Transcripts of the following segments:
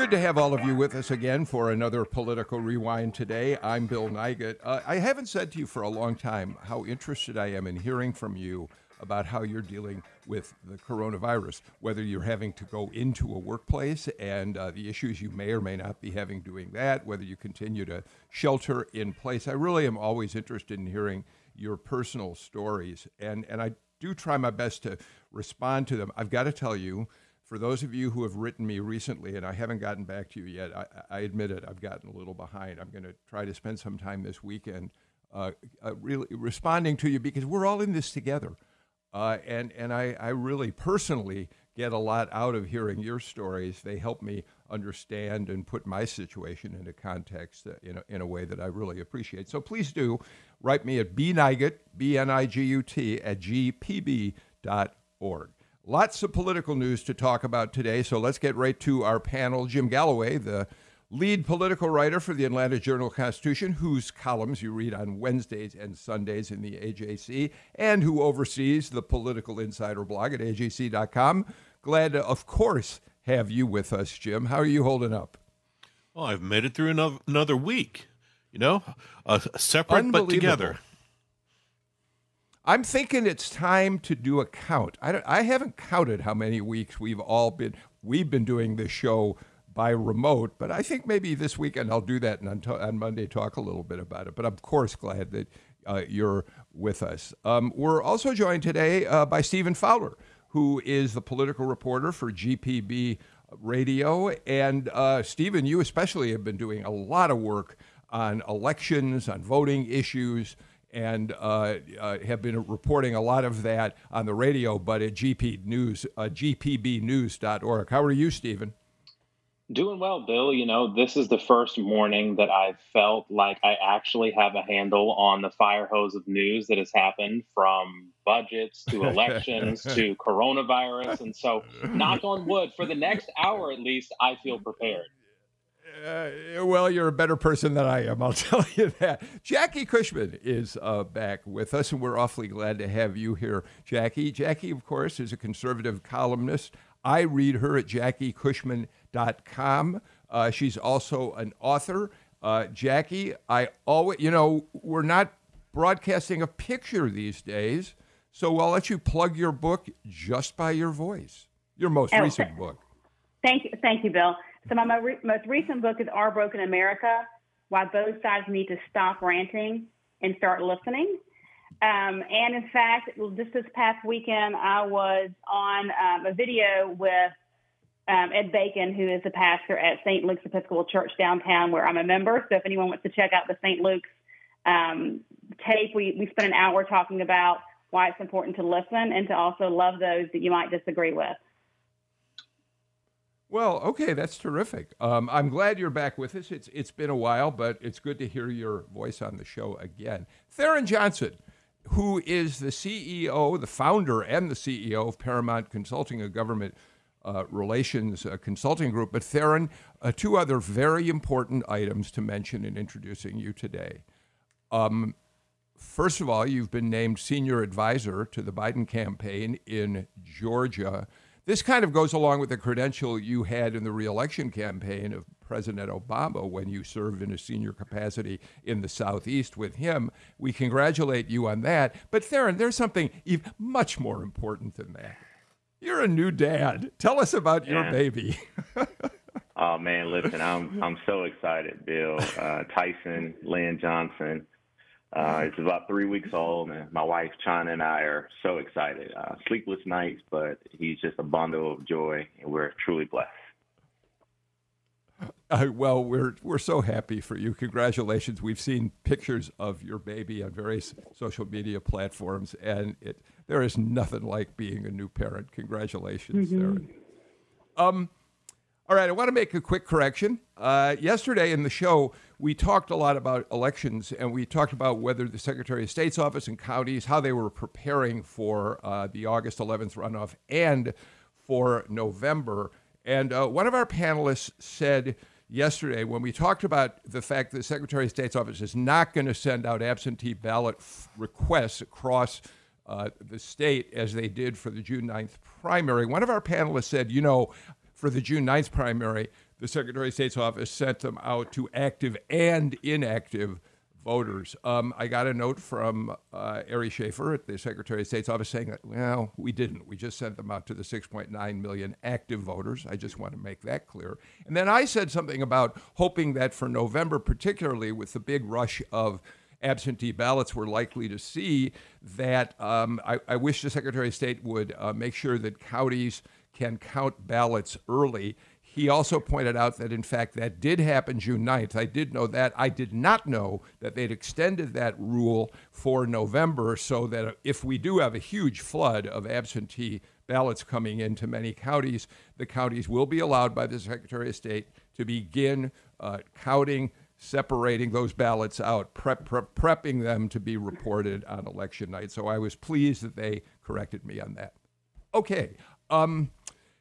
Good to have all of you with us again for another political rewind today. I'm Bill Nigut. Uh, I haven't said to you for a long time how interested I am in hearing from you about how you're dealing with the coronavirus, whether you're having to go into a workplace and uh, the issues you may or may not be having doing that, whether you continue to shelter in place. I really am always interested in hearing your personal stories, and, and I do try my best to respond to them. I've got to tell you, for those of you who have written me recently, and I haven't gotten back to you yet, I, I admit it, I've gotten a little behind. I'm going to try to spend some time this weekend uh, uh, really responding to you because we're all in this together. Uh, and and I, I really personally get a lot out of hearing your stories. They help me understand and put my situation into context uh, in a, in a way that I really appreciate. So please do write me at bnigut, B-N-I-G-U-T, at gpb.org. Lots of political news to talk about today, so let's get right to our panel. Jim Galloway, the lead political writer for the Atlanta Journal Constitution, whose columns you read on Wednesdays and Sundays in the AJC, and who oversees the Political Insider blog at ajc.com. Glad to, of course, have you with us, Jim. How are you holding up? Oh, I've made it through another, another week. You know, uh, separate but together. I'm thinking it's time to do a count. I, I haven't counted how many weeks we've all been we've been doing this show by remote, but I think maybe this weekend I'll do that and on, to, on Monday talk a little bit about it. But I'm of course glad that uh, you're with us. Um, we're also joined today uh, by Stephen Fowler, who is the political reporter for GPB Radio. And uh, Stephen, you especially have been doing a lot of work on elections, on voting issues and uh, uh, have been reporting a lot of that on the radio, but at GP News, uh, gpbnews.org. How are you, Stephen? Doing well, Bill. You know, this is the first morning that I've felt like I actually have a handle on the fire hose of news that has happened from budgets to elections to coronavirus. And so, knock on wood, for the next hour at least, I feel prepared. Uh, well, you're a better person than I am, I'll tell you that. Jackie Cushman is uh, back with us, and we're awfully glad to have you here, Jackie. Jackie, of course, is a conservative columnist. I read her at jackiecushman.com. Uh, she's also an author. Uh, Jackie, I always, you know, we're not broadcasting a picture these days, so I'll let you plug your book just by your voice, your most oh, recent book. Thank you, thank you, Bill. So my most recent book is Our Broken America: Why Both Sides Need to Stop Ranting and Start Listening. Um, and in fact, just this past weekend, I was on um, a video with um, Ed Bacon, who is the pastor at St. Luke's Episcopal Church downtown, where I'm a member. So if anyone wants to check out the St. Luke's um, tape, we, we spent an hour talking about why it's important to listen and to also love those that you might disagree with. Well, okay, that's terrific. Um, I'm glad you're back with us. It's it's been a while, but it's good to hear your voice on the show again. Theron Johnson, who is the CEO, the founder, and the CEO of Paramount Consulting, a government uh, relations uh, consulting group. But Theron, uh, two other very important items to mention in introducing you today. Um, first of all, you've been named senior advisor to the Biden campaign in Georgia. This kind of goes along with the credential you had in the reelection campaign of President Obama when you served in a senior capacity in the Southeast with him. We congratulate you on that. But Theron, there's something even much more important than that. You're a new dad. Tell us about yeah. your baby. oh man, listen, I'm I'm so excited, Bill. Uh, Tyson Lynn Johnson uh, it's about three weeks old, and my wife China and I are so excited. Uh, sleepless nights, but he's just a bundle of joy, and we're truly blessed. Uh, well, we're we're so happy for you. Congratulations! We've seen pictures of your baby on various social media platforms, and it there is nothing like being a new parent. Congratulations, mm-hmm. Sarah. Um, All right, I want to make a quick correction. Uh, yesterday in the show, we talked a lot about elections, and we talked about whether the Secretary of State's office and counties how they were preparing for uh, the August 11th runoff and for November. And uh, one of our panelists said yesterday when we talked about the fact that the Secretary of State's office is not going to send out absentee ballot f- requests across uh, the state as they did for the June 9th primary. One of our panelists said, you know, for the June 9th primary, the Secretary of State's office sent them out to active and inactive voters. Um, I got a note from uh, Ari Schaffer at the Secretary of State's office saying that, well, we didn't. We just sent them out to the 6.9 million active voters. I just want to make that clear. And then I said something about hoping that for November, particularly with the big rush of absentee ballots we're likely to see, that um, I, I, wish the Secretary of State would uh, make sure that counties can count ballots early. He also pointed out that, in fact, that did happen June 9th. I did know that. I did not know that they'd extended that rule for November so that if we do have a huge flood of absentee ballots coming into many counties, the counties will be allowed by the Secretary of State to begin uh, counting, separating those ballots out, prep, prep, prepping them to be reported on election night. So I was pleased that they corrected me on that. Okay. Um,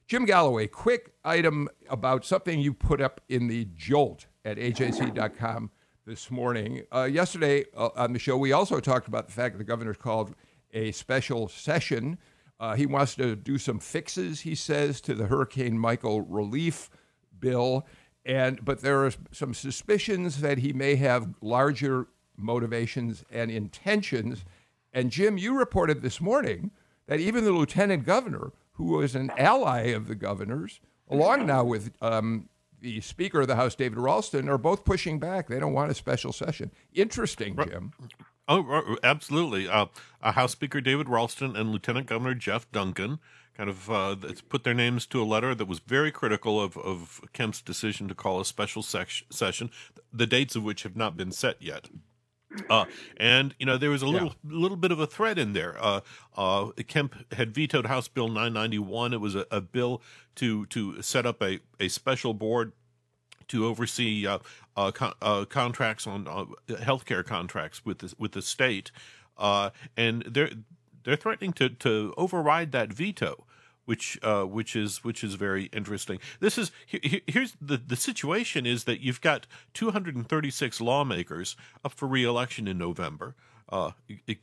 Jim Galloway, quick item about something you put up in the Jolt at ajc.com this morning. Uh, yesterday uh, on the show, we also talked about the fact that the governor's called a special session. Uh, he wants to do some fixes, he says, to the Hurricane Michael relief bill. And but there are some suspicions that he may have larger motivations and intentions. And Jim, you reported this morning that even the lieutenant governor who was an ally of the governor's, along now with um, the Speaker of the House, David Ralston, are both pushing back. They don't want a special session. Interesting, Jim. Oh, absolutely. Uh, uh, House Speaker David Ralston and Lieutenant Governor Geoff Duncan kind of uh, put their names to a letter that was very critical of, of Kemp's decision to call a special session, the dates of which have not been set yet. Uh, and you know there was a little yeah. little bit of a thread in there. Uh, uh, Kemp had vetoed House Bill 991. It was a, a bill to to set up a, a special board to oversee uh, uh, con- uh, contracts on uh, healthcare contracts with the, with the state, and they're they're threatening to to override that veto which uh, which is which is very interesting. This is here's the the situation is that you've got 236 lawmakers up for reelection in November. Uh,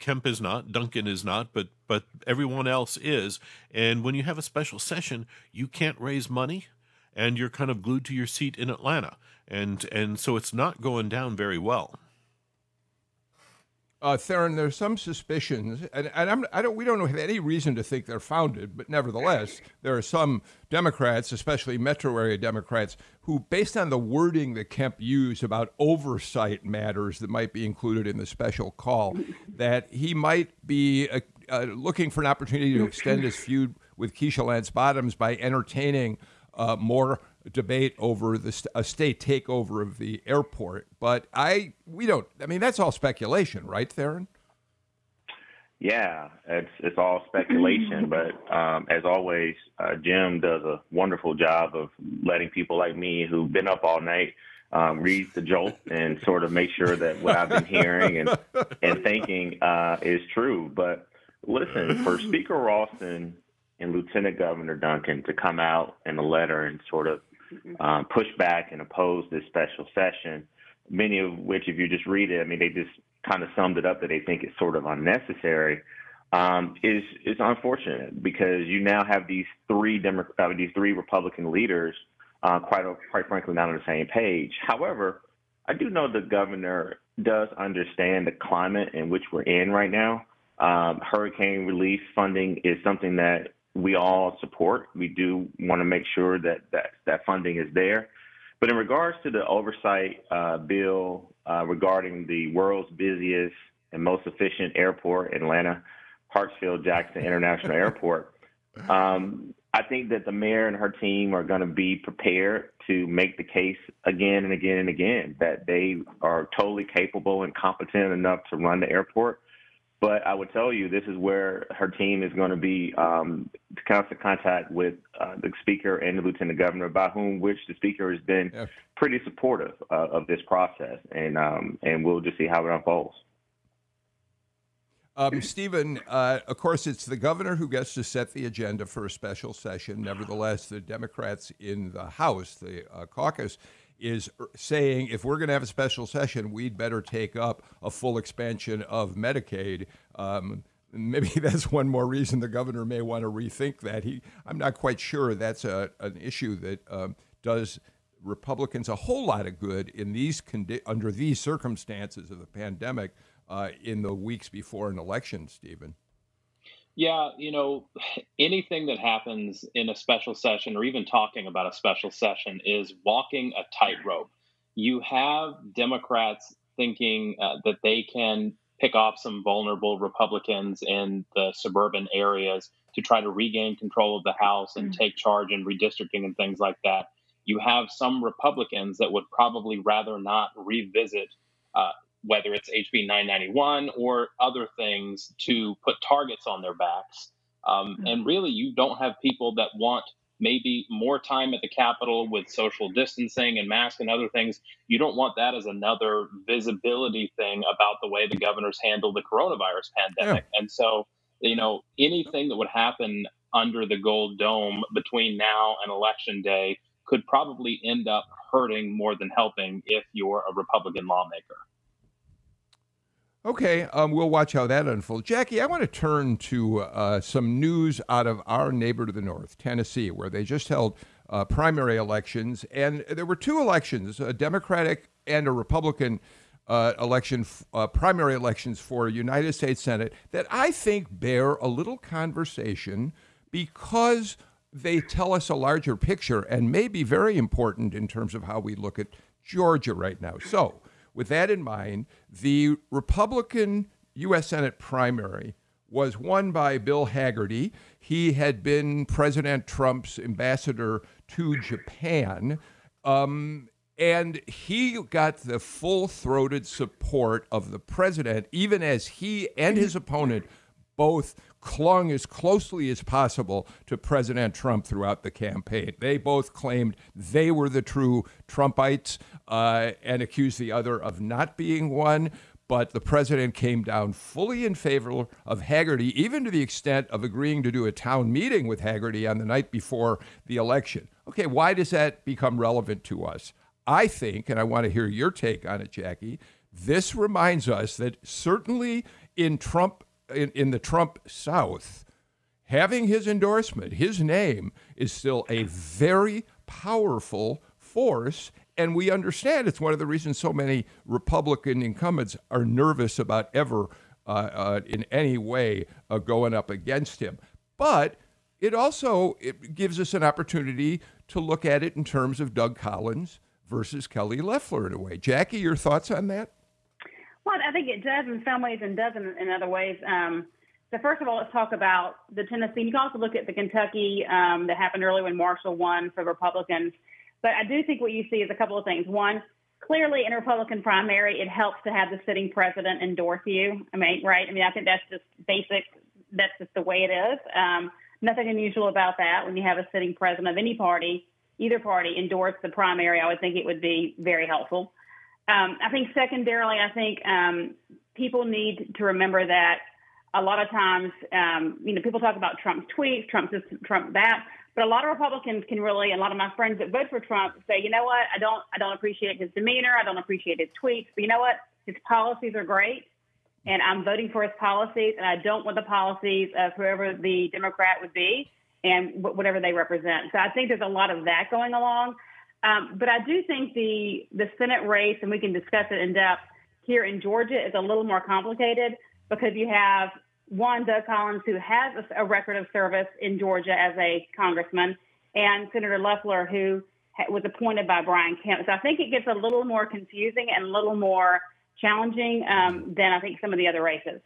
Kemp is not, Duncan is not, but but everyone else is. And when you have a special session, you can't raise money, and you're kind of glued to your seat in Atlanta, and and so it's not going down very well. Uh, Theron, there's some suspicions, and, and I'm, I don't, we don't have any reason to think they're founded, but nevertheless, there are some Democrats, especially metro area Democrats, who, based on the wording that Kemp used about oversight matters that might be included in the special call, that he might be uh, uh, looking for an opportunity to extend his feud with Keisha Lance Bottoms by entertaining uh, more debate over the a state takeover of the airport. But I, we don't. I mean, that's all speculation, right, Theron? Yeah, it's it's all speculation. but um, as always, uh, Jim does a wonderful job of letting people like me who've been up all night um, read the jolt and sort of make sure that what I've been hearing and and thinking uh, is true. But listen, for Speaker Ralston and Lieutenant Governor Duncan to come out in a letter and sort of. Um, push back and oppose this special session, many of which, if you just read it, I mean, they just kind of summed it up that they think it's sort of unnecessary. Um, is is unfortunate because you now have these three Demo- uh, these three Republican leaders uh, quite quite frankly not on the same page. However, I do know the governor does understand the climate in which we're in right now. Um, hurricane relief funding is something that we all support. We do want to make sure that that, that funding is there. But in regards to the oversight uh, bill uh, regarding the world's busiest and most efficient airport, Atlanta Hartsfield Jackson International Airport, um, I think that the mayor and her team are going to be prepared to make the case again and again and again that they are totally capable and competent enough to run the airport. But I would tell you, this is where her team is going to be um, constant contact with uh, the speaker and the lieutenant governor, by whom which the speaker has been yeah. pretty supportive uh, of this process, and um, and we'll just see how it unfolds. Um, Stephen, uh, of course, it's the governor who gets to set the agenda for a special session. Nevertheless, the Democrats in the House, the uh, caucus, is saying if we're going to have a special session, we'd better take up a full expansion of Medicaid. Um, maybe that's one more reason the governor may want to rethink that. He, I'm not quite sure that's a, an issue that um, does Republicans a whole lot of good in these condi- under these circumstances of the pandemic uh, in the weeks before an election, Stephen. Yeah, you know, anything that happens in a special session or even talking about a special session is walking a tightrope. You have Democrats thinking uh, that they can pick off some vulnerable Republicans in the suburban areas to try to regain control of the House and mm-hmm. take charge in redistricting and things like that. You have some Republicans that would probably rather not revisit uh, whether it's HB 991 or other things to put targets on their backs. Um, mm-hmm. And really, you don't have people that want maybe more time at the Capitol with social distancing and masks and other things. You don't want that as another visibility thing about the way the governors handle the coronavirus pandemic. Yeah. And so, you know, anything that would happen under the gold dome between now and election day could probably end up hurting more than helping if you're a Republican lawmaker. Okay, um, we'll watch how that unfolds. Jackie, I want to turn to uh, some news out of our neighbor to the north, Tennessee, where they just held uh, primary elections. And there were two elections, a Democratic and a Republican uh, election, uh, primary elections for United States Senate, that I think bear a little conversation because they tell us a larger picture and may be very important in terms of how we look at Georgia right now. So, with that in mind, the Republican U.S. Senate primary was won by Bill Hagerty. He had been President Trump's ambassador to Japan. Um, and he got the full throated support of the president, even as he and his opponent both clung as closely as possible to President Trump throughout the campaign. They both claimed they were the true Trumpites uh, and accused the other of not being one. But the president came down fully in favor of Hagerty, even to the extent of agreeing to do a town meeting with Hagerty on the night before the election. Okay, why does that become relevant to us? I think, and I want to hear your take on it, Jackie, this reminds us that certainly in Trump in, in the Trump South, having his endorsement, his name is still a very powerful force. And we understand it's one of the reasons so many Republican incumbents are nervous about ever, uh, uh, in any way, uh, going up against him. But it also it gives us an opportunity to look at it in terms of Doug Collins versus Kelly Loeffler in a way. Jackie, your thoughts on that? Well, I think it does in some ways and doesn't in other ways. Um, so first of all, let's talk about the Tennessee. You can also look at the Kentucky um, that happened earlier when Marshall won for the Republicans. But I do think what you see is a couple of things. One, clearly in a Republican primary, it helps to have the sitting president endorse you. I mean, right? I mean, I think that's just basic. That's just the way it is. Um, nothing unusual about that. When you have a sitting president of any party, either party, endorse the primary, I would think it would be very helpful. Um, I think secondarily, I think um, people need to remember that a lot of times, um, you know, people talk about Trump's tweets, Trump this, Trump that, but a lot of Republicans can really, a lot of my friends that vote for Trump say, you know what, I don't, I don't appreciate his demeanor, I don't appreciate his tweets, but you know what, his policies are great, and I'm voting for his policies, and I don't want the policies of whoever the Democrat would be and whatever they represent. So I think there's a lot of that going along. Um, but I do think the the Senate race, and we can discuss it in depth here in Georgia, is a little more complicated because you have one Doug Collins who has a, a record of service in Georgia as a congressman, and Senator Loeffler who was appointed by Brian Kemp. So I think it gets a little more confusing and a little more challenging um, than I think some of the other races.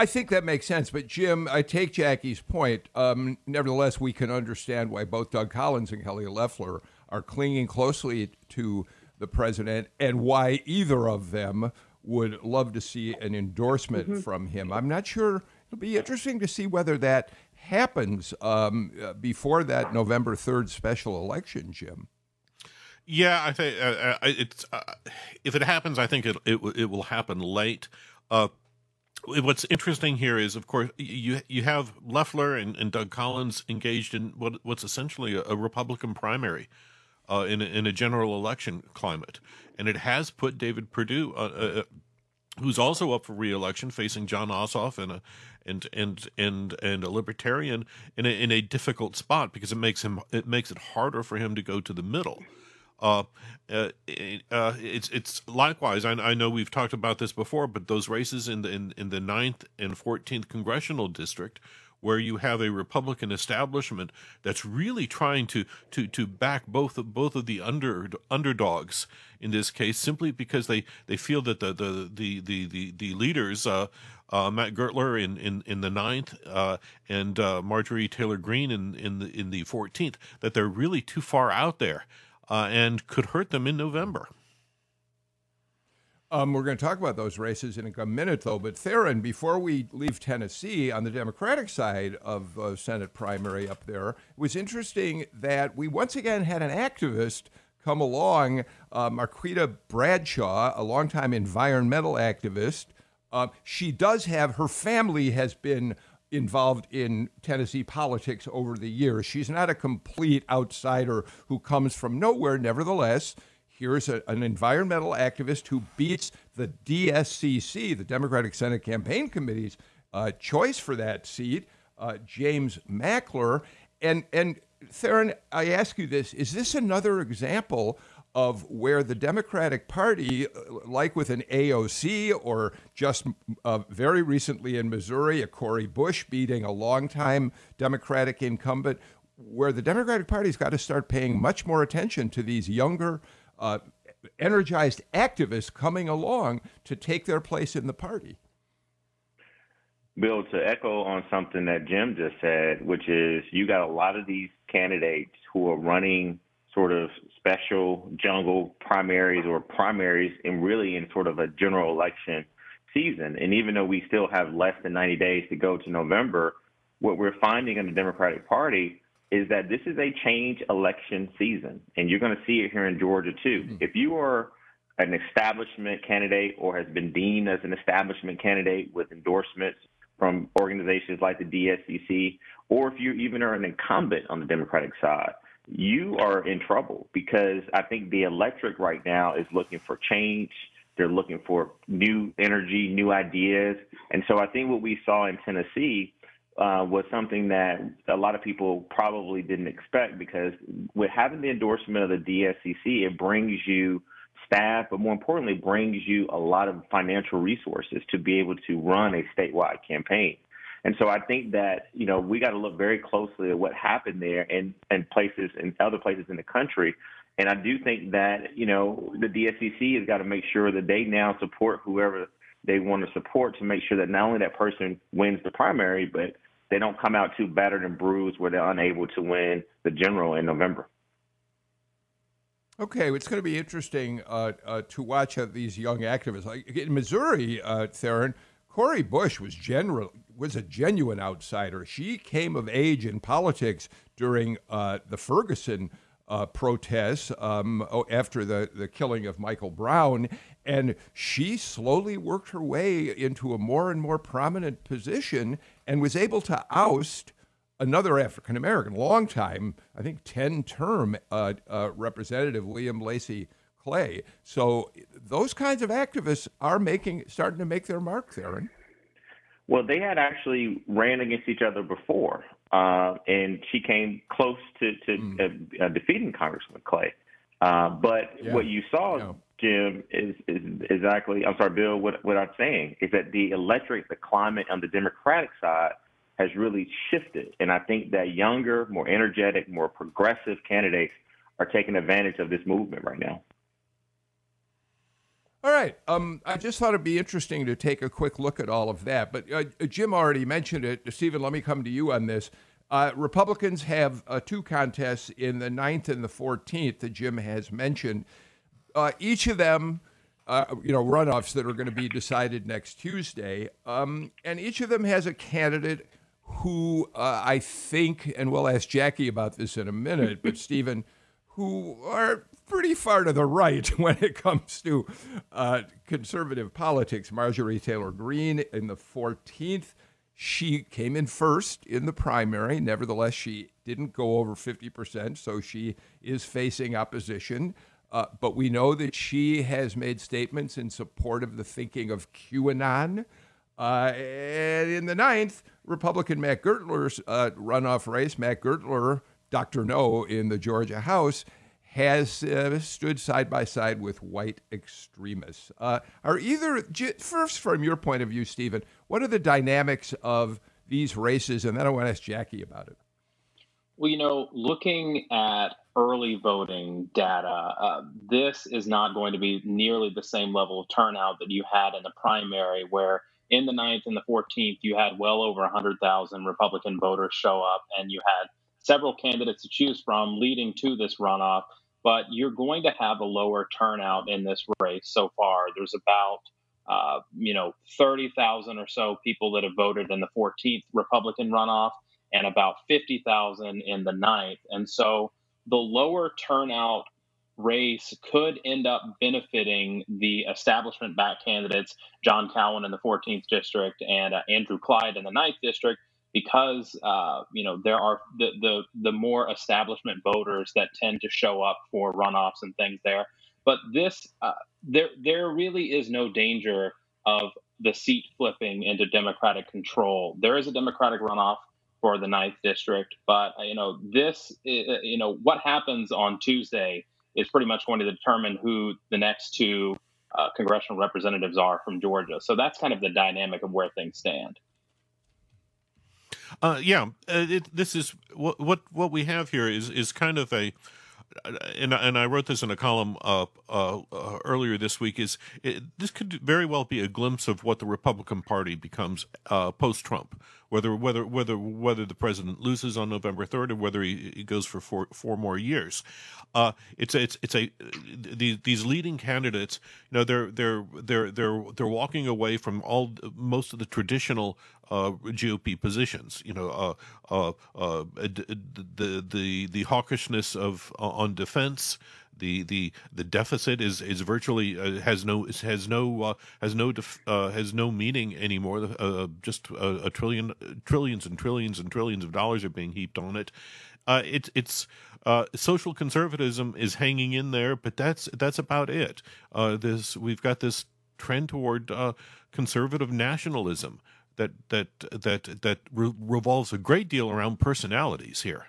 I think that makes sense. But Jim, I take Jackie's point. Um, nevertheless, we can understand why both Doug Collins and Kelly Loeffler are clinging closely to the president and why either of them would love to see an endorsement mm-hmm. from him. I'm not sure. It'll be interesting to see whether that happens um, uh, before that November 3rd special election, Jim. Yeah, I think uh, uh it's uh, if it happens, I think it it, it will happen late. Uh, what's interesting here is, of course, you you have Loeffler and, and Doug Collins engaged in what what's essentially a, a Republican primary uh, in a, in a general election climate, and it has put David Perdue. Uh, who's also up for re-election, facing Jon Ossoff and a and and and and a libertarian in a, in a difficult spot because it makes him it makes it harder for him to go to the middle. Uh, uh, uh, it's it's likewise. I, I, know we've talked about this before, but those races in the in, in the ninth and fourteenth congressional district, where you have a Republican establishment that's really trying to to to back both of both of the under underdogs in this case, simply because they, they feel that the the the the the, the leaders. Uh, uh, Matt Gurtler in, in, in the ninth uh, and uh, Marjorie Taylor Greene in, in the in the fourteenth, that they're really too far out there uh, and could hurt them in November. Um, we're going to talk about those races in a minute, though. But Theron, before we leave Tennessee, on the Democratic side of uh, Senate primary up there, it was interesting that we once again had an activist come along, uh, Marquita Bradshaw, a longtime environmental activist. Uh, she does have her family has been involved in Tennessee politics over the years. She's not a complete outsider who comes from nowhere. Nevertheless, here's a, an environmental activist who beats the DSCC, the Democratic Senate Campaign Committee's uh, choice for that seat, uh, James Mackler. And, and Theron, I ask you this is this another example of where the Democratic Party, uh, like with an AOC or just uh, very recently in Missouri, a Cori Bush beating a longtime Democratic incumbent, where the Democratic Party's got to start paying much more attention to these younger, uh, energized activists coming along to take their place in the party. Bill, to echo on something that Jim just said, which is you got a lot of these candidates who are running sort of special jungle primaries or primaries and really in sort of a general election season. And even though we still have less than 90 days to go to November, what we're finding in the Democratic Party is that this is a change election season. And you're going to see it here in Georgia too. Mm-hmm. If you are an establishment candidate or has been deemed as an establishment candidate with endorsements from organizations like the DSCC, or if you even are an incumbent on the Democratic side, you are in trouble because I think the electric right now is looking for change. They're looking for new energy, new ideas. And so I think what we saw in Tennessee uh, was something that a lot of people probably didn't expect because with having the endorsement of the DSCC, it brings you staff, but more importantly, brings you a lot of financial resources to be able to run a statewide campaign. And so I think that, you know, we got to look very closely at what happened there and, and places and other places in the country. And I do think that, you know, the DSCC has got to make sure that they now support whoever they want to support to make sure that not only that person wins the primary, but they don't come out too battered and bruised where they're unable to win the general in November. Okay, it's going to be interesting uh, uh, to watch uh, these young activists. Like in Missouri, uh, Theron, Cori Bush was general was a genuine outsider. She came of age in politics during uh, the Ferguson uh, protests um, after the, the killing of Michael Brown, and she slowly worked her way into a more and more prominent position and was able to oust another African American, long time, I think 10 term uh, uh, Representative William Lacy Clay. So those kinds of activists are making starting to make their mark there. Well, they had actually ran against each other before, uh, and she came close to, to mm. uh, defeating Congressman Clay. Uh, but yeah. what you saw, yeah. Jim, is, is exactly, I'm sorry, Bill, what, what I'm saying is that the electric, the climate on the Democratic side has really shifted. And I think that younger, more energetic, more progressive candidates are taking advantage of this movement right now. All right. Um, I just thought it'd be interesting to take a quick look at all of that. But uh, Jim already mentioned it. Stephen, let me come to you on this. Uh, Republicans have uh, two contests in the 9th and the 14th that Jim has mentioned. Uh, each of them, uh, you know, runoffs that are going to be decided next Tuesday. Um, and each of them has a candidate who uh, I think, and we'll ask Jackie about this in a minute, but Stephen, who are pretty far to the right when it comes to uh, conservative politics. Marjorie Taylor Greene in the 14th. She came in first in the primary. Nevertheless, she didn't go over 50%, so she is facing opposition. Uh, but we know that she has made statements in support of the thinking of QAnon. Uh, and in the ninth, Republican Matt Gurtler's uh, runoff race, Matt Gurtler, Dr. No, in the Georgia House, has uh, stood side by side with white extremists. Uh, are either, first from your point of view, Stephen, what are the dynamics of these races? And then I want to ask Jackie about it. Well, you know, looking at early voting data, uh, this is not going to be nearly the same level of turnout that you had in the primary, where in the 9th and the 14th, you had well over 100,000 Republican voters show up, and you had several candidates to choose from leading to this runoff. But you're going to have a lower turnout in this race so far. There's about uh, you know 30,000 or so people that have voted in the 14th Republican runoff, and about 50,000 in the 9th. And so the lower turnout race could end up benefiting the establishment back candidates, John Cowan in the 14th district and uh, Andrew Clyde in the 9th district, because uh, you know there are the, the the more establishment voters that tend to show up for runoffs and things there. But this uh, there there really is no danger of the seat flipping into Democratic control. There is a Democratic runoff for the ninth district. But you know, this you know what happens on Tuesday is pretty much going to determine who the next two uh, congressional representatives are from Georgia. So that's kind of the dynamic of where things stand. Uh, yeah, uh, it, this is what what what we have here is is kind of a and and I wrote this in a column uh, uh, uh, earlier this week. Is it, this could very well be a glimpse of what the Republican Party becomes uh, post Trump, whether whether whether whether the president loses on November third or whether he, he, goes for four four more years. Uh, it's a, it's it's a these these leading candidates. You know they're they're they're they're they're walking away from all most of the traditional uh, GOP positions. You know, uh, uh, uh the the the hawkishness of uh, on defense. The, the the deficit is is virtually uh, has no has no has no def, has no meaning anymore. just a, a, trillion trillions and trillions and trillions of dollars are being heaped on it. it's it's social conservatism is hanging in there, but that's that's about it. this we've got this trend toward conservative nationalism that that that that re- revolves a great deal around personalities here.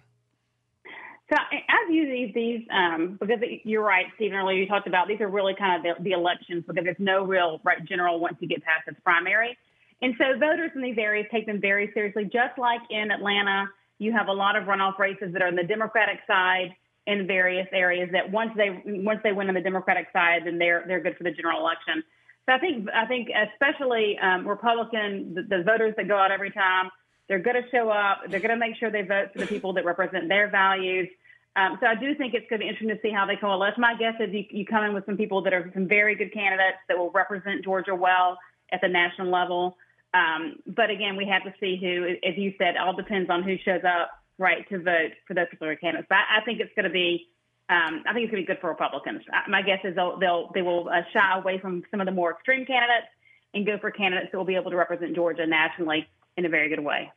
So I view these these um, because you're right, Stephen. Earlier you talked about these are really kind of the, the elections because there's no real right general once you get past this primary, and so voters in these areas take them very seriously. Just like in Atlanta, you have a lot of runoff races that are on the Democratic side in various areas. That once they once they win on the Democratic side, then they're they're good for the general election. So I think I think especially um, Republican the, the voters that go out every time they're going to show up. They're going to make sure they vote for the people that represent their values. Um, so I do think it's going to be interesting to see how they coalesce. My guess is you, you come in with some people that are some very good candidates that will represent Georgia well at the national level. Um, but again, we have to see who, as you said, all depends on who shows up right to vote for those particular candidates. But I, I think it's going to be um, I think it's going to be good for Republicans. My guess is they'll, they'll they will uh, shy away from some of the more extreme candidates and go for candidates that will be able to represent Georgia nationally in a very good way.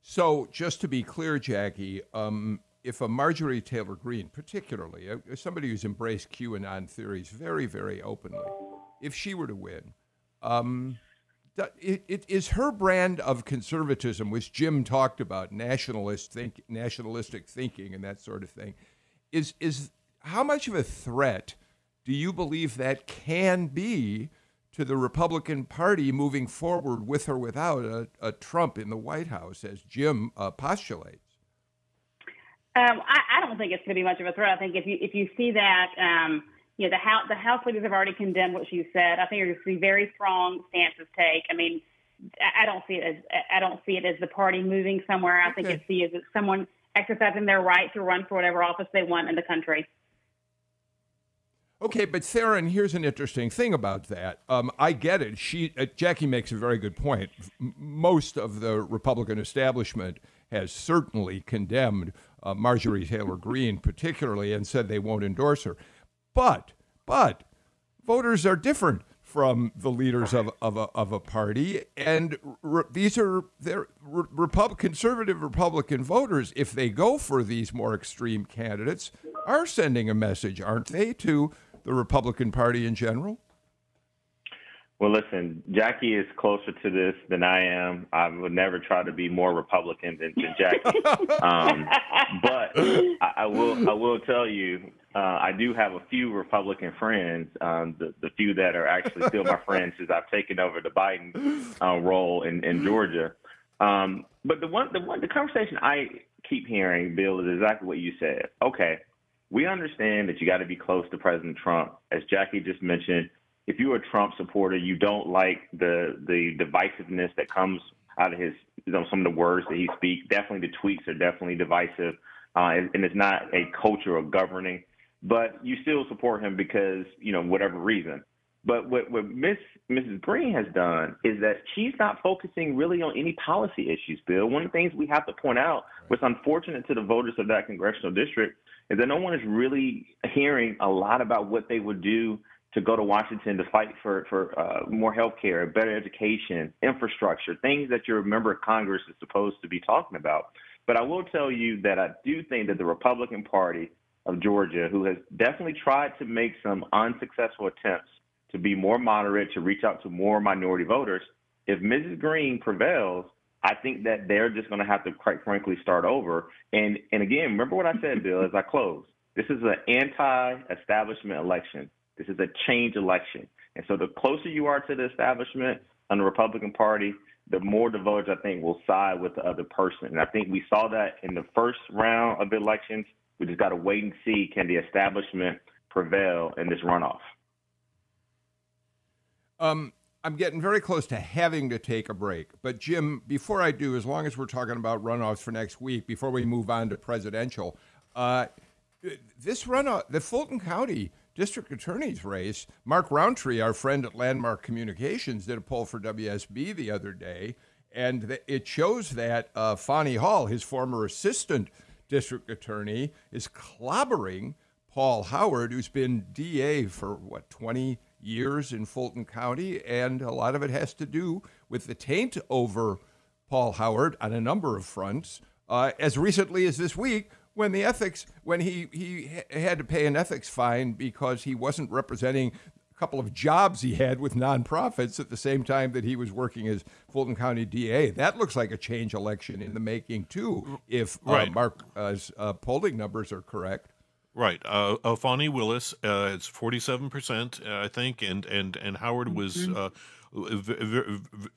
So, just to be clear, Jackie, um, if a Marjorie Taylor Greene, particularly uh, somebody who's embraced QAnon theories very, very openly, if she were to win, um, it, it is her brand of conservatism, which Jim talked about, nationalist think, nationalistic thinking, and that sort of thing. Is is how much of a threat do you believe that can be to the Republican Party moving forward with or without a, a Trump in the White House, as Jim uh, postulates? Um, I, I, don't think it's going to be much of a threat. I think if you if you see that. Um, you know, the House, the House leaders have already condemned what you said. I think you're going to see very strong stances take. I mean, I don't see it as I don't see it as the party moving somewhere. I think it's it see as someone exercising their right to run for whatever office they want in the country. Okay, but Theron, here's an interesting thing about that. Um, I get it. She, uh, Jackie makes a very good point. Most of the Republican establishment has certainly condemned uh, Marjorie Taylor Greene, particularly, and said they won't endorse her. But, but, voters are different from the leaders of, of, a, of a party. And re- these are they're re- Repub- conservative Republican voters, if they go for these more extreme candidates, are sending a message, aren't they, to the Republican Party in general? Well, listen, Jackie is closer to this than I am. I would never try to be more Republican than, than Jackie. um, but I, I, will, I will tell you, uh, I do have a few Republican friends. Um, the, the few that are actually still my friends since I've taken over the Biden uh, role in, in Georgia. Um, but the one, the one, the conversation I keep hearing, Bill, is exactly what you said. Okay, we understand that you got to be close to President Trump, as Jackie just mentioned if you're a Trump supporter, you don't like the the divisiveness that comes out of his, you know, some of the words that he speaks. Definitely, the tweets are definitely divisive, uh, and, and it's not a culture of governing. But you still support him because you know whatever reason. But what what Miss Mrs. Greene has done is that she's not focusing really on any policy issues. Bill, one of the things we have to point out, what's unfortunate to the voters of that congressional district, is that no one is really hearing a lot about what they would do to go to Washington to fight for for uh, more health care, better education, infrastructure, things that your member of Congress is supposed to be talking about. But I will tell you that I do think that the Republican Party of Georgia, who has definitely tried to make some unsuccessful attempts to be more moderate, to reach out to more minority voters, if Mrs. Greene prevails, I think that they're just going to have to, quite frankly, start over. And and again, remember what I said, Bill, as I close. This is an anti-establishment election. This is a change election. And so the closer you are to the establishment on the Republican Party, the more the voters, I think, will side with the other person. And I think we saw that in the first round of the elections. We just got to wait and see can the establishment prevail in this runoff. Um, I'm getting very close to having to take a break. But, Jim, before I do, as long as we're talking about runoffs for next week, before we move on to presidential, uh, this runoff, the Fulton County district attorney's race. Mark Rountree, our friend at Landmark Communications, did a poll for WSB the other day, and it shows that uh, Fani Hall, his former assistant district attorney, is clobbering Paul Howard, who's been DA for what, 20 years in Fulton County. And a lot of it has to do with the taint over Paul Howard on a number of fronts. Uh, as recently as this week, when the ethics when he he had to pay an ethics fine because he wasn't representing couple of jobs he had with nonprofits at the same time that he was working as Fulton County DA. That looks like a change election in the making too, if uh, right. Mark's uh, polling numbers are correct. Right. Uh, uh, Fani Willis, uh, it's forty-seven percent, uh, I think, and and and Howard was mm-hmm. uh,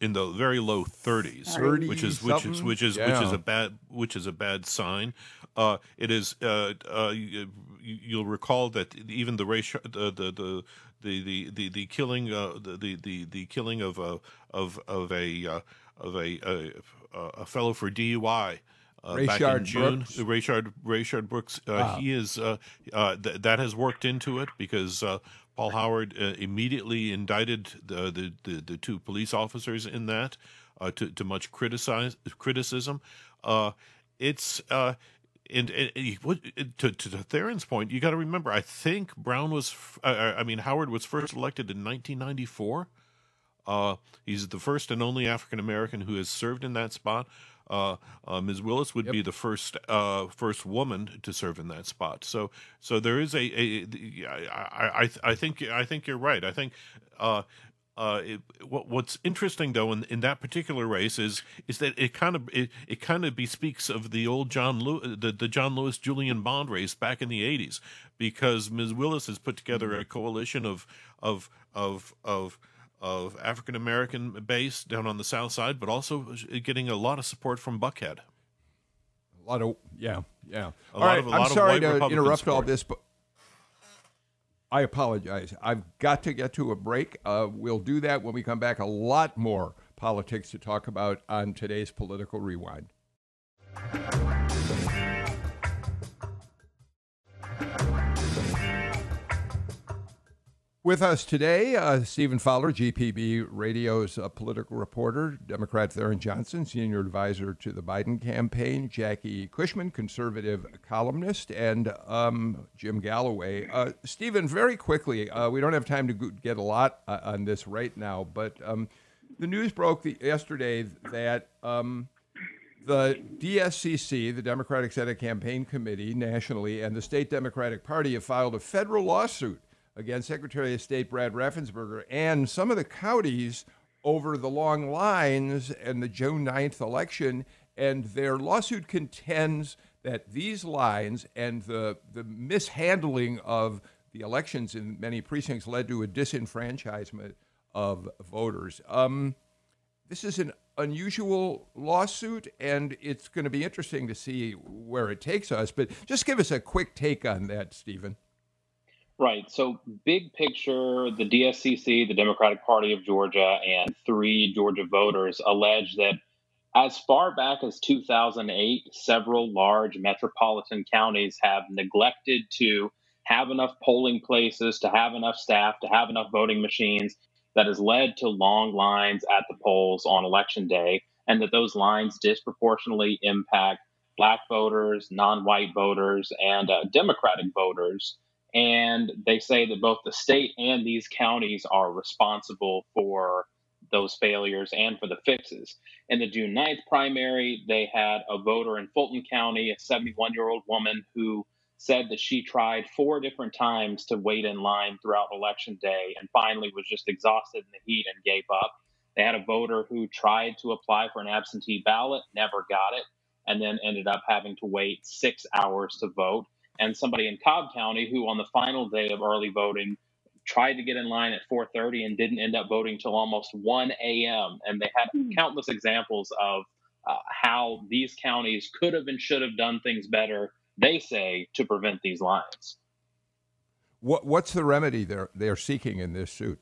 in the very low 30s, which is which is which is yeah. which is a bad which is a bad sign. Uh, it is. Uh, uh, you, will recall that even the ratio the the the the the, the killing uh, the, the the killing of a of of a uh, of a, a, a fellow for DUI. Uh, back in June, Brooks. Rayshard Rayshard Brooks, uh, wow. he is uh, uh, th- that has worked into it because uh, Paul Howard uh, immediately indicted the, the, the, the, two police officers in that uh, to, to much criticize, criticism. Uh, it's uh, and, and, and, to, to Theron's point, you got to remember. I think Brown was, uh, I mean, Howard was first elected in 1994. Uh, he's the first and only African American who has served in that spot. Uh, uh, Ms. Willis would yep. be the first uh, first woman to serve in that spot. So so there is a, a I, I, I think I think you're right. I think. Uh, it, what, what's interesting though in, in that particular race is is that it kind of it, it kind of bespeaks of the old John Lewis, the, the John Lewis Julian Bond race back in the 80s because Ms. Willis has put together a coalition of of of of of African American base down on the south side, but also getting a lot of support from Buckhead. A lot of yeah, yeah. A all right, of, I'm sorry to Republican interrupt support. all this, but I apologize. I've got to get to a break. Uh, we'll do that when we come back. A lot more politics to talk about on today's political rewind. With us today, uh, Stephen Fowler, GPB Radio's uh, political reporter, Democrat Theron Johnson, senior advisor to the Biden campaign, Jackie Cushman, conservative columnist, and um, Jim Galloway. Uh, Stephen, very quickly, uh, we don't have time to get a lot uh, on this right now, but um, the news broke the, yesterday that um, the DSCC, the Democratic Senate Campaign Committee nationally, and the state Democratic Party have filed a federal lawsuit against Secretary of State Brad Raffensperger and some of the counties over the long lines and the June 9th election. And their lawsuit contends that these lines and the, the mishandling of the elections in many precincts led to a disenfranchisement of voters. Um, this is an unusual lawsuit, and it's going to be interesting to see where it takes us. But just give us a quick take on that, Stephen. Right. So, big picture, the DSCC, the Democratic Party of Georgia, and three Georgia voters allege that as far back as 2008, several large metropolitan counties have neglected to have enough polling places, to have enough staff, to have enough voting machines that has led to long lines at the polls on election day, and that those lines disproportionately impact black voters, non white voters, and uh, Democratic voters. And they say that both the state and these counties are responsible for those failures and for the fixes. In the June 9th primary, they had a voter in Fulton County, a 71 year old woman who said that she tried four different times to wait in line throughout election day and finally was just exhausted in the heat and gave up. They had a voter who tried to apply for an absentee ballot, never got it, and then ended up having to wait six hours to vote and somebody in Cobb County who on the final day of early voting tried to get in line at 4:30 and didn't end up voting till almost 1 a.m. And they had mm-hmm. countless examples of uh, how these counties could have and should have done things better. They say to prevent these lines. What, what's the remedy they're they're seeking in this suit?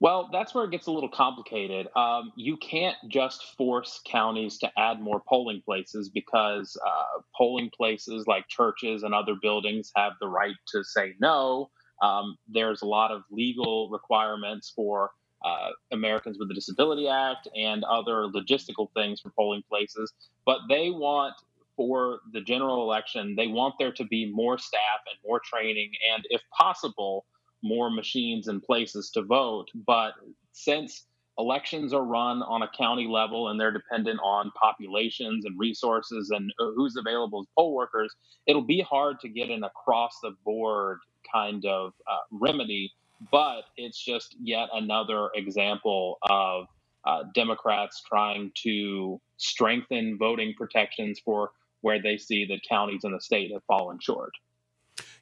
Well, that's where it gets a little complicated. Um, you can't just force counties to add more polling places because uh, polling places like churches and other buildings have the right to say no. Um, there's a lot of legal requirements for uh, Americans with the Disability Act and other logistical things for polling places, but they want for the general election, they want there to be more staff and more training, and if possible, more machines and places to vote. But since elections are run on a county level and they're dependent on populations and resources and uh, who's available as poll workers, it'll be hard to get an across the board kind of uh, remedy. But it's just yet another example of uh, Democrats trying to strengthen voting protections for where they see that counties in the state have fallen short.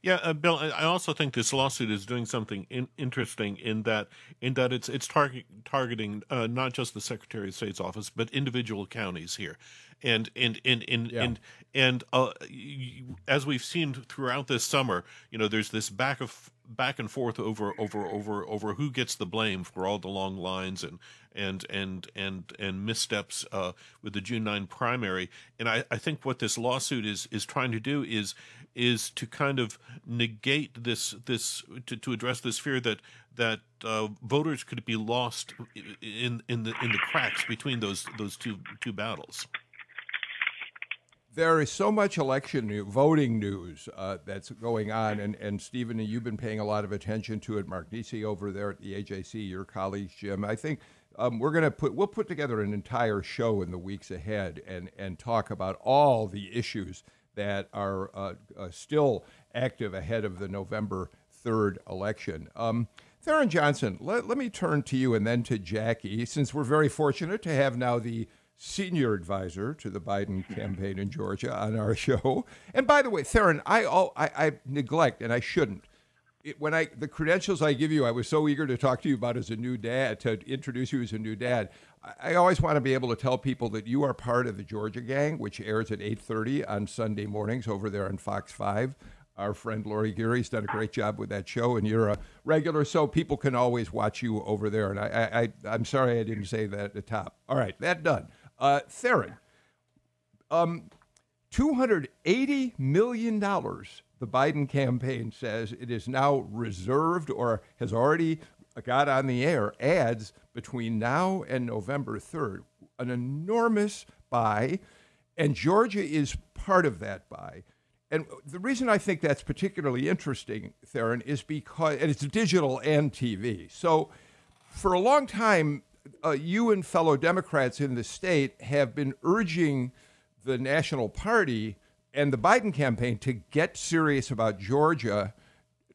Yeah, uh, Bill. I also think this lawsuit is doing something in, interesting in that in that it's it's target, targeting uh, not just the Secretary of State's office but individual counties here, and and and and yeah. and, and uh, as we've seen throughout this summer, you know, there's this back of back and forth over over over over who gets the blame for all the long lines and and and and and missteps uh, with the June 9 primary. And I, I think what this lawsuit is is trying to do is is to kind of negate this this to, to address this fear that that uh, voters could be lost in in the in the cracks between those those two two battles. There is so much election new, voting news uh, that's going on, and, and Stephen, you've been paying a lot of attention to it. Mark Niesse over there at the AJC, your colleagues, Jim. I think um, we're going to put we'll put together an entire show in the weeks ahead and and talk about all the issues that are uh, uh, still active ahead of the November 3rd election. Um, Theron Johnson, let, let me turn to you and then to Jackie, since we're very fortunate to have now the senior advisor to the Biden campaign in Georgia on our show. And by the way, Theron, I, I, I neglect, and I shouldn't, it, when I the credentials I give you, I was so eager to talk to you about as a new dad, to introduce you as a new dad. I always want to be able to tell people that you are part of the Georgia Gang, which airs at 8:30 on Sunday mornings over there on Fox 5. Our friend Lori Geary's done a great job with that show, and you're a regular, so people can always watch you over there. And I, I, am sorry I didn't say that at the top. All right, that done. Uh, Theron, um, $280 million, the Biden campaign says it is now reserved or has already got on the air ads between now and November 3rd. An enormous buy, and Georgia is part of that buy. And the reason I think that's particularly interesting, Theron, is because and it's digital and TV. So for a long time, uh, you and fellow Democrats in the state have been urging the National Party and the Biden campaign to get serious about Georgia.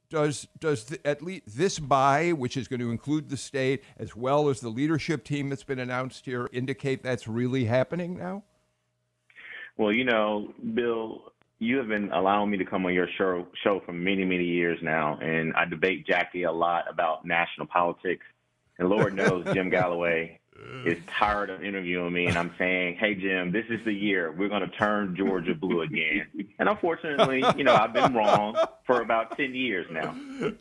Does does the, at least this buy, which is going to include the state as well as the leadership team that's been announced here, indicate that's really happening now? Well, you know, Bill, you have been allowing me to come on your show show for many many years now, and I debate Jackie a lot about national politics. And Lord knows Jim Galloway is tired of interviewing me, and I'm saying, "Hey Jim, this is the year we're going to turn Georgia blue again." And unfortunately, you know, I've been wrong for about ten years now.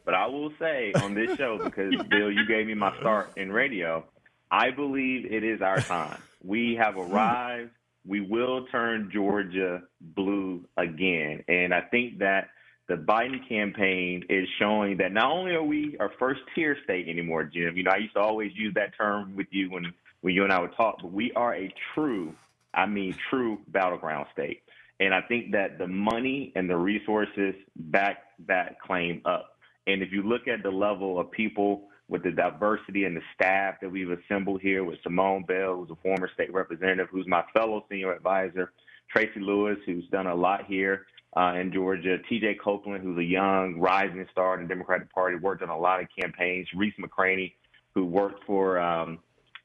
But I will say on this show, because Bill, you gave me my start in radio, I believe it is our time. We have arrived we will turn Georgia blue again. And I think that the Biden campaign is showing that not only are we a first tier state anymore, Jim, you know, I used to always use that term with you when, when you and I would talk, but we are a true, I mean, true battleground state. And I think that the money and the resources back that claim up. And if you look at the level of people with the diversity and the staff that we've assembled here with Simone Bell, who's a former state representative, who's my fellow senior advisor, Tracy Lewis, who's done a lot here uh, in Georgia, TJ Copeland, who's a young rising star in the Democratic Party, worked on a lot of campaigns, Reese McCranie, who worked for um,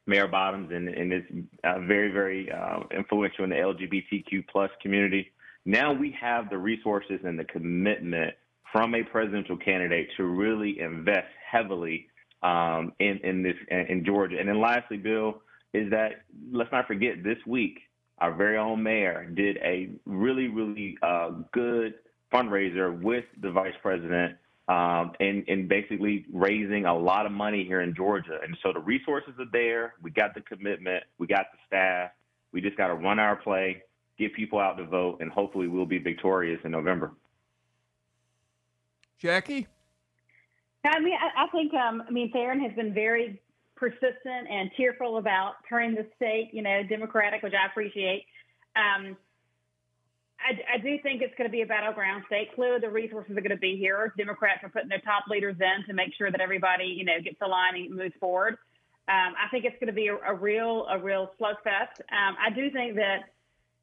Mayor Bottoms and, and is uh, very, very uh, influential in the LGBTQ plus community. Now we have the resources and the commitment from a presidential candidate to really invest heavily um, in in this in Georgia. And then lastly, Bill, is that let's not forget this week our very own mayor did a really really uh, good fundraiser with the vice president. Um, and, and basically raising a lot of money here in Georgia. And so the resources are there. We got the commitment. We got the staff. We just got to run our play, get people out to vote, and hopefully we'll be victorious in November. Jackie? I mean, I, I think, um, I mean, Theron has been very persistent and tearful about turning the state, you know, democratic, which I appreciate. Um, I, I, do think it's going to be a battleground state. Clearly, the resources are going to be here. Democrats are putting their top leaders in to make sure that everybody, you know, gets line and moves forward. Um, I think it's going to be a, a real, a real slugfest. Um, I do think that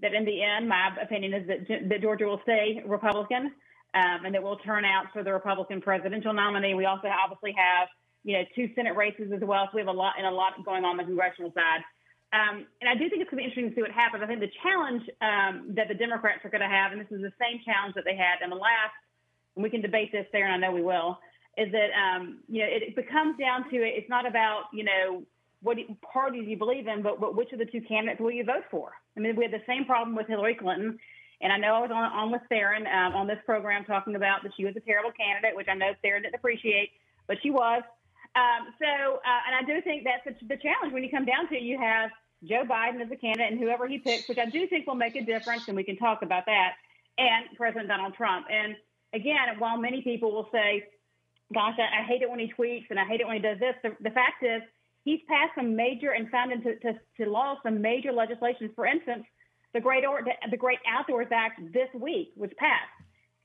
that in the end, my opinion is that, that Georgia will stay Republican um, and that will turn out for the Republican presidential nominee. We also obviously have, you know, two Senate races as well. So we have a lot and a lot going on the congressional side. Um, and I do think it's going to be interesting to see what happens. I think the challenge um, that the Democrats are going to have, and this is the same challenge that they had in the last, and we can debate this there, and I know we will, is that um, you know it, it becomes down to it. It's not about you know what parties you believe in, but, but which of the two candidates will you vote for? I mean, we had the same problem with Hillary Clinton. And I know I was on, on with Theron um, on this program talking about that she was a terrible candidate, which I know Theron didn't appreciate, but she was. Um, so, uh, and I do think that's the, the challenge when you come down to it. You have Joe Biden as a candidate and whoever he picks, which I do think will make a difference, and we can talk about that, and President Donald Trump. And again, while many people will say, gosh, I, I hate it when he tweets and I hate it when he does this, the, the fact is he's passed some major and signed into to, to law some major legislation. For instance, the Great, or, the Great Outdoors Act this week was passed,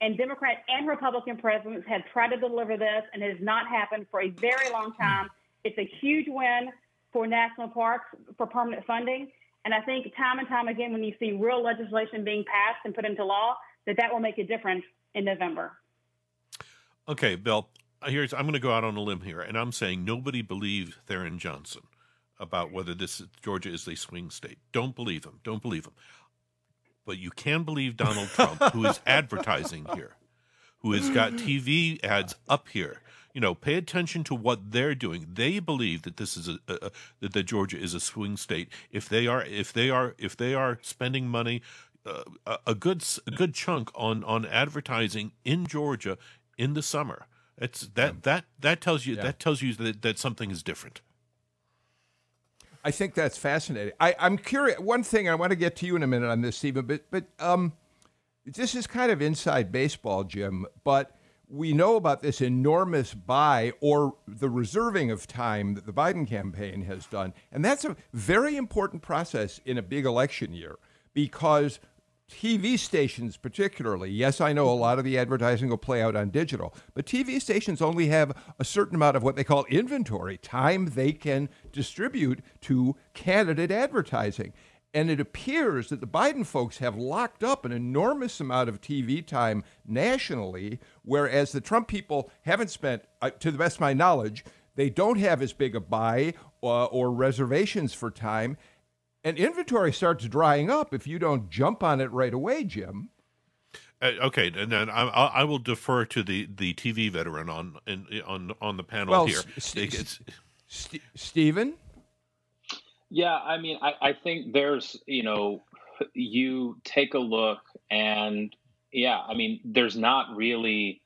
and Democrat and Republican presidents have tried to deliver this, and it has not happened for a very long time. It's a huge win for national parks for permanent funding, and I think time and time again, when you see real legislation being passed and put into law, that that will make a difference in November. Okay, Bill. Uh, here's I'm going to go out on a limb here, and I'm saying nobody believes Theron Johnson about whether this Georgia is a swing state. Don't believe him. Don't believe him but you can believe Donald Trump, who is advertising here, who has got TV ads up here. You know, pay attention to what they're doing. They believe that this is a, a, that, that Georgia is a swing state. If they are, if they are, if they are spending money, uh, a good a good chunk on on advertising in Georgia in the summer. It's that yeah. that that tells you yeah. that tells you that that something is different. I think that's fascinating. I, am curious. One thing I want to get to you in a minute on this, Stephen, but but um, this is kind of inside baseball, Jim, but we know about this enormous buy or the reserving of time that the Biden campaign has done. And that's a very important process in a big election year because TV stations, particularly, yes, I know a lot of the advertising will play out on digital, but TV stations only have a certain amount of what they call inventory, time they can distribute to candidate advertising. And it appears that the Biden folks have locked up an enormous amount of TV time nationally, whereas the Trump people haven't spent, uh, to the best of my knowledge, they don't have as big a buy uh, or reservations for time. And inventory starts drying up if you don't jump on it right away, Jim. Uh, okay, and then I, I, will defer to the, the TV veteran on in, on on the panel well, here. St- St- Stephen. Yeah, I mean, I, I think there's, you know, you take a look and, yeah, I mean, there's not really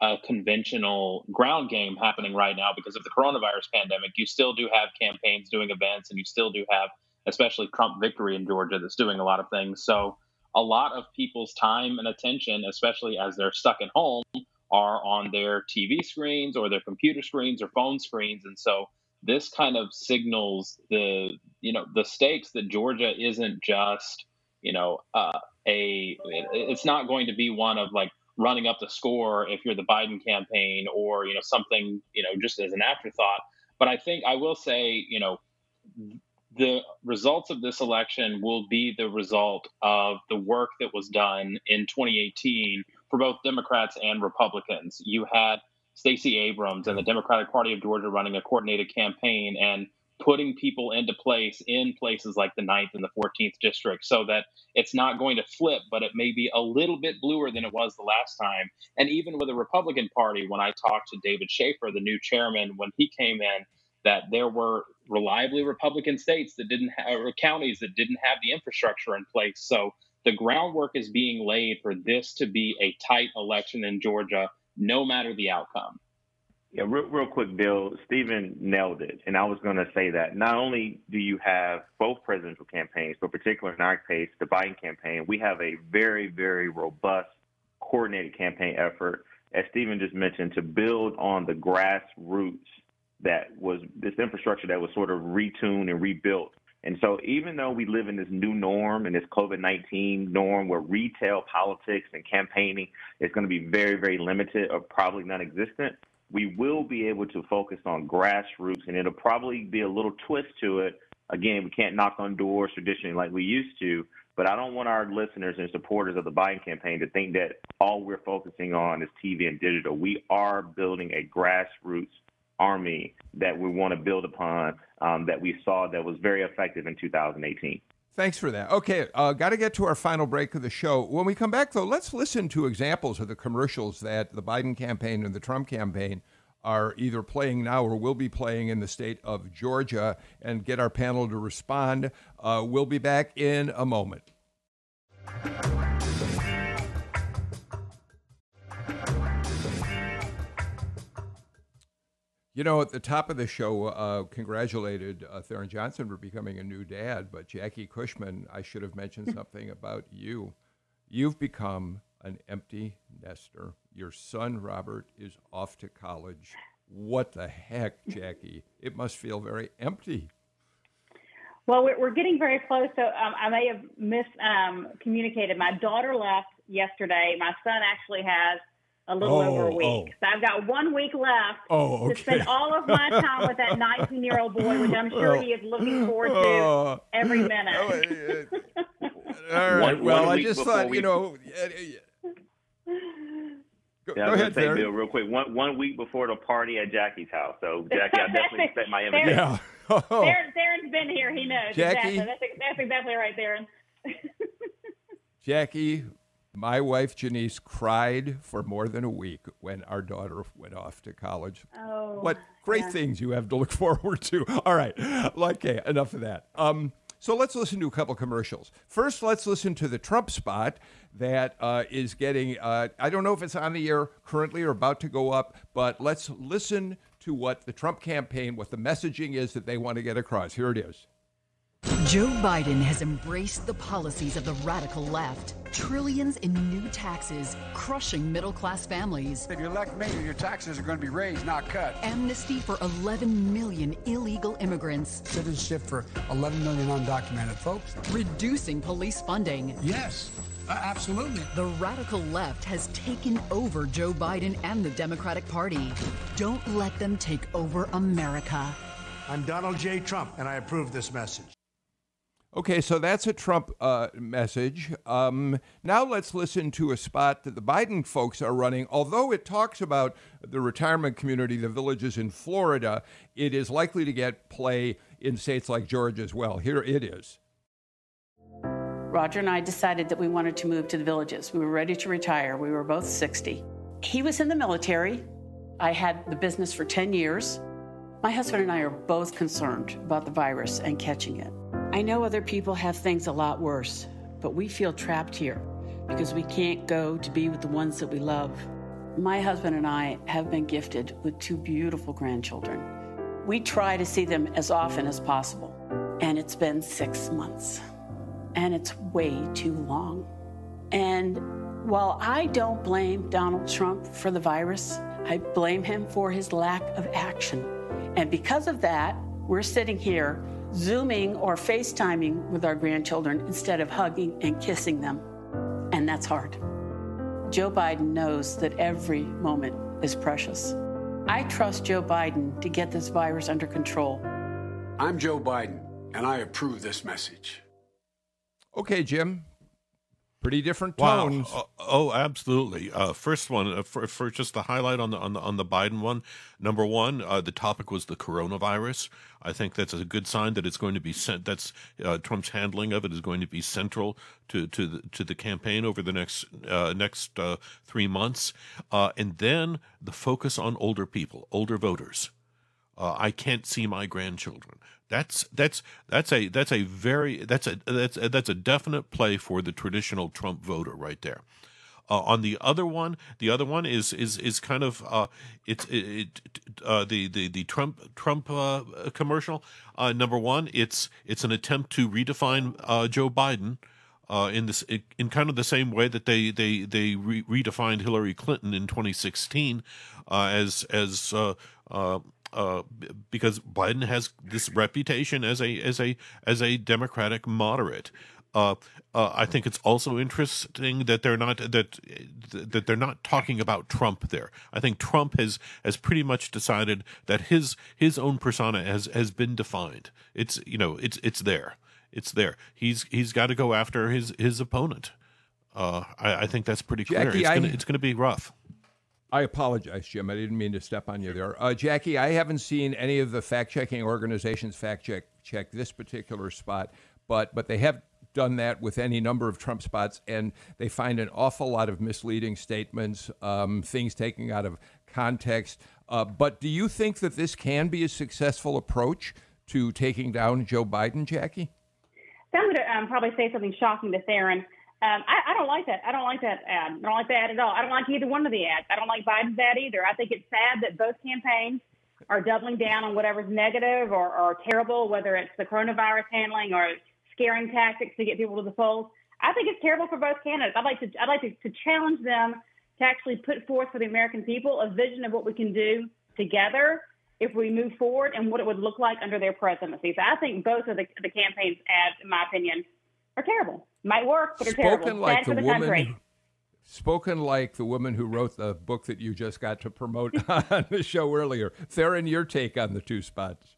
a conventional ground game happening right now because of the coronavirus pandemic. You still do have campaigns doing events and you still do have, especially Trump victory in Georgia, that's doing a lot of things. So, a lot of people's time and attention, especially as they're stuck at home, are on their TV screens or their computer screens or phone screens. And so, this kind of signals the you know the stakes that Georgia isn't just you know uh, a it's not going to be one of like running up the score if you're the Biden campaign or you know something you know just as an afterthought. But I think I will say you know the results of this election will be the result of the work that was done in 2018 for both Democrats and Republicans. You had Stacey Abrams and the Democratic Party of Georgia running a coordinated campaign and putting people into place in places like the 9th and the 14th district so that it's not going to flip, but it may be a little bit bluer than it was the last time. And even with the Republican Party, when I talked to David Shafer, the new chairman, when he came in, that there were reliably Republican states that didn't have, or counties that didn't have the infrastructure in place. So the groundwork is being laid for this to be a tight election in Georgia no matter the outcome. Yeah, real, real quick, Bill. Stephen nailed it. And I was going to say that not only do you have both presidential campaigns, but particularly in our case, the Biden campaign, we have a very, very robust, coordinated campaign effort, as Stephen just mentioned, to build on the grassroots that was this infrastructure that was sort of retuned and rebuilt and so, even though we live in this new norm and this COVID 19 norm where retail politics and campaigning is going to be very, very limited or probably non existent, we will be able to focus on grassroots and it'll probably be a little twist to it. Again, we can't knock on doors traditionally like we used to, but I don't want our listeners and supporters of the Biden campaign to think that all we're focusing on is TV and digital. We are building a grassroots army that we want to build upon um, that we saw that was very effective in 2018. Thanks for that. Okay, uh, got to get to our final break of the show. When we come back, though, let's listen to examples of the commercials that the Biden campaign and the Trump campaign are either playing now or will be playing in the state of Georgia and get our panel to respond. Uh, we'll be back in a moment. You know, at the top of the show, uh, congratulated uh, Theron Johnson for becoming a new dad, but Jackie Cushman, I should have mentioned something about you. You've become an empty nester. Your son, Robert, is off to college. What the heck, Jackie? It must feel very empty. Well, we're getting very close, so um, I may have miscommunicated. Um, My daughter left yesterday. My son actually has a little oh, over a oh, oh. week. Oh. So I've got one week left oh, okay. to spend all of my time with that 19 year old boy, which I'm sure he is looking forward to oh. every minute. all right. One, well, one I just thought, we... you know. Go, yeah, go ahead, say, Bill, real quick. One one week before the party at Jackie's house. So, Jackie, I definitely expect my invitation. Yeah. Oh. Theron, Theron's been here. He knows. Jackie. Exactly. That's, that's exactly right, Theron. Jackie, my wife Janice cried for more than a week when our daughter went off to college. Oh, what great yeah. things you have to look forward to. All right, okay, enough of that. Um, so let's listen to a couple commercials. First, let's listen to the Trump spot that uh, is getting, uh, I don't know if it's on the air currently or about to go up, but let's listen to what the Trump campaign, what the messaging is that they want to get across. Here it is. Joe Biden has embraced the policies of the radical left. Trillions in new taxes, crushing middle class families. If you elect me, your taxes are going to be raised, not cut. Amnesty for 11 million illegal immigrants. Citizenship for 11 million undocumented folks. Reducing police funding. Yes. Uh, absolutely. The radical left has taken over Joe Biden and the Democratic Party. Don't let them take over America. I'm Donald J. Trump, and I approve this message. Okay, so that's a Trump uh, message. Um, now let's listen to a spot that the Biden folks are running. Although it talks about the retirement community, the villages in Florida, it is likely to get play in states like Georgia as well. Here it is. Roger and I decided that we wanted to move to the villages. We were ready to retire. We were both 60. He was in the military. I had the business for 10 years. My husband and I are both concerned about the virus and catching it. I know other people have things a lot worse, but we feel trapped here because we can't go to be with the ones that we love. My husband and I have been gifted with two beautiful grandchildren. We try to see them as often as possible, and it's been six months, and it's way too long. And while I don't blame Donald Trump for the virus, I blame him for his lack of action. And because of that, we're sitting here Zooming or FaceTiming with our grandchildren instead of hugging and kissing them. And that's hard. Joe Biden knows that every moment is precious. I trust Joe Biden to get this virus under control. I'm Joe Biden, and I approve this message. Okay, Jim. Pretty different Wow. tones. Uh, oh, absolutely. Uh, first one uh, for, for just the highlight on the on the on the Biden one. Number one, uh, the topic was the coronavirus. I think that's a good sign that it's going to be sent. That's uh, Trump's handling of it is going to be central to to the, to the campaign over the next uh, next uh, three months. Uh, and then the focus on older people, older voters. Uh, I can't see my grandchildren. That's that's that's a that's a very that's a that's a, that's a definite play for the traditional Trump voter right there. Uh, on the other one, the other one is is is kind of uh, it's it, uh, the the the Trump Trump uh, commercial. Uh, number one, it's it's an attempt to redefine uh, Joe Biden. In this, in kind of the same way that they they they re- redefined Hillary Clinton in 2016 uh, as as uh, because Biden has this reputation as a as a as a Democratic moderate. Uh, uh, I think it's also interesting that they're not that that they're not talking about Trump there. I think Trump has has pretty much decided that his his own persona has has been defined. It's you know it's it's there. It's there. He's he's got to go after his his opponent. Uh, I, I think that's pretty clear. Jackie, it's gonna it's gonna be rough. I apologize, Jim. I didn't mean to step on you there. Uh, Jackie, I haven't seen any of the fact checking organizations fact check check this particular spot, but but they have done that with any number of Trump spots, and they find an awful lot of misleading statements, um, things taken out of context. Uh, but do you think that this can be a successful approach to taking down Joe Biden, Jackie? I'm going to um, probably say something shocking to Theron. Um, I, I don't like that. I don't like that ad. I don't like that at all. I don't like either one of the ads. I don't like Biden's ad either. I think it's sad that both campaigns are doubling down on whatever's negative or, or terrible, whether it's the coronavirus handling or scaring tactics to get people to the polls. I think it's terrible for both candidates. I'd like to I'd like to, to challenge them to actually put forth for the American people a vision of what we can do together if we move forward and what it would look like under their presidency. So I think both of the, the campaign's ads, in my opinion, are terrible. Might work, but are Spoken terrible. like Bad for the the woman. country. Spoken like the woman who wrote the book that you just got to promote on the show earlier. Theron, your take on the two spots.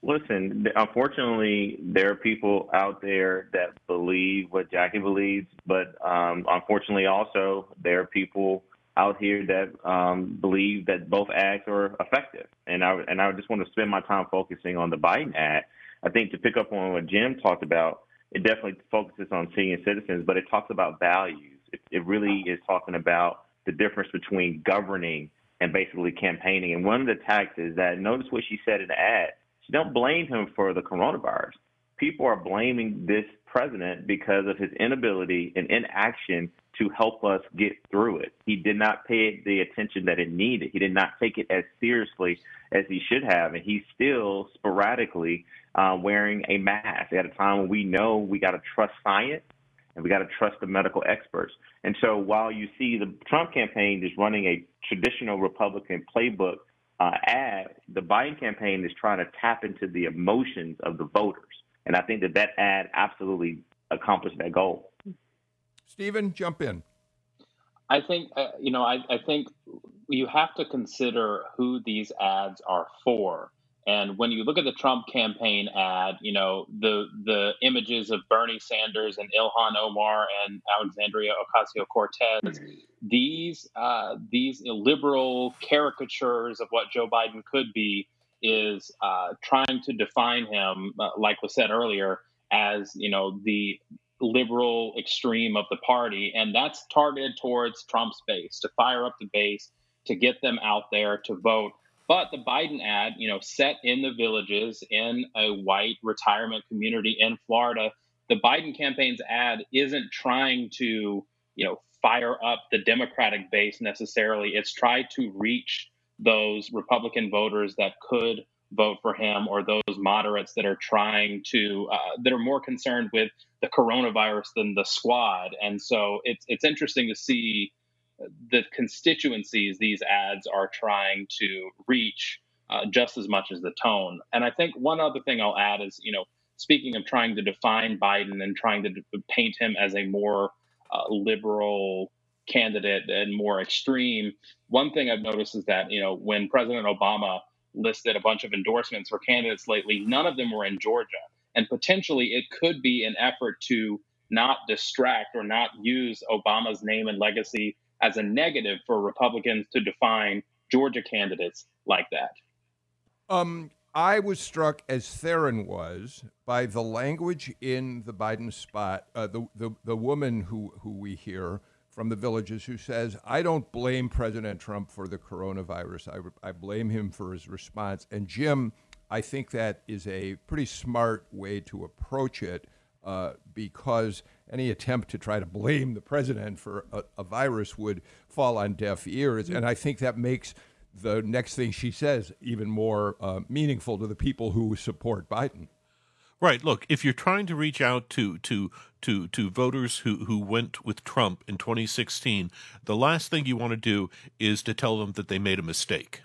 Listen, unfortunately, there are people out there that believe what Jackie believes, but um, unfortunately, also there are people out here that um, believe that both ads are effective. And I and I just want to spend my time focusing on the Biden ad. I think to pick up on what Jim talked about, it definitely focuses on senior citizens, but it talks about values. It, it really is talking about the difference between governing and basically campaigning. And one of the attacks is that notice what she said in the ad. She don't blame him for the coronavirus. People are blaming this president because of his inability and inaction to help us get through it. He did not pay the attention that it needed. He did not take it as seriously as he should have, and he's still sporadically uh, wearing a mask at a time when we know we got to trust science and we got to trust the medical experts. And so while you see the Trump campaign is running a traditional Republican playbook uh, ad, the Biden campaign is trying to tap into the emotions of the voters. And I think that that ad absolutely accomplished that goal. Stephen, jump in. I think uh, you know. I, I think you have to consider who these ads are for. And when you look at the Trump campaign ad, you know the the images of Bernie Sanders and Ilhan Omar and Alexandria Ocasio Cortez, these uh, these liberal caricatures of what Joe Biden could be, is uh, trying to define him, uh, like was said earlier, as you know the liberal extreme of the party, and that's targeted towards Trump's base to fire up the base, to get them out there to vote. But the Biden ad, you know, set in the villages in a white retirement community in Florida, the Biden campaign's ad isn't trying to, you know, fire up the Democratic base necessarily. It's tried to reach those Republican voters that could vote for him or those moderates that are trying to uh, that are more concerned with the coronavirus than the squad and so it's it's interesting to see the constituencies these ads are trying to reach uh, just as much as the tone and i think one other thing i'll add is you know speaking of trying to define biden and trying to paint him as a more uh, liberal candidate and more extreme one thing i've noticed is that you know when president obama listed a bunch of endorsements for candidates lately. None of them were in Georgia. And potentially it could be an effort to not distract or not use Obama's name and legacy as a negative for Republicans to define Georgia candidates like that. Um, I was struck, as Theron was, by the language in the Biden spot. Uh, the, the the woman who who we hear from the villages who says, I don't blame President Trump for the coronavirus. I, I blame him for his response. And Jim, I think that is a pretty smart way to approach it uh, because any attempt to try to blame the president for a, a virus would fall on deaf ears. And I think that makes the next thing she says even more uh, meaningful to the people who support Biden. Right. Look, if you're trying to reach out to to to to voters who who went with Trump in 2016, the last thing you want to do is to tell them that they made a mistake.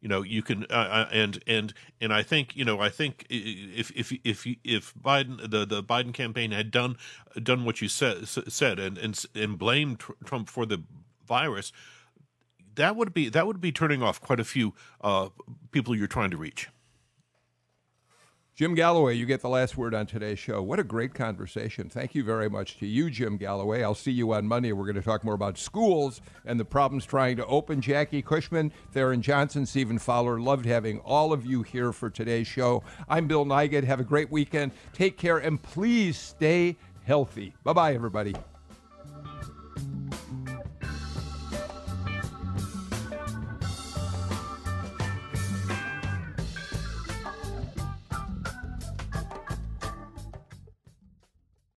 You know, you can uh, uh and and and I think you know I think if if if if Biden the the Biden campaign had done done what you said said and and and blamed Trump for the virus, that would be that would be turning off quite a few uh, people you're trying to reach. Jim Galloway, you get the last word on today's show. What a great conversation. Thank you very much to you, Jim Galloway. I'll see you on Monday. We're going to talk more about schools and the problems trying to open. Jackie Cushman, Theron Johnson, Stephen Fowler. Loved having all of you here for today's show. I'm Bill Nigut. Have a great weekend. Take care and please stay healthy. Bye bye, everybody.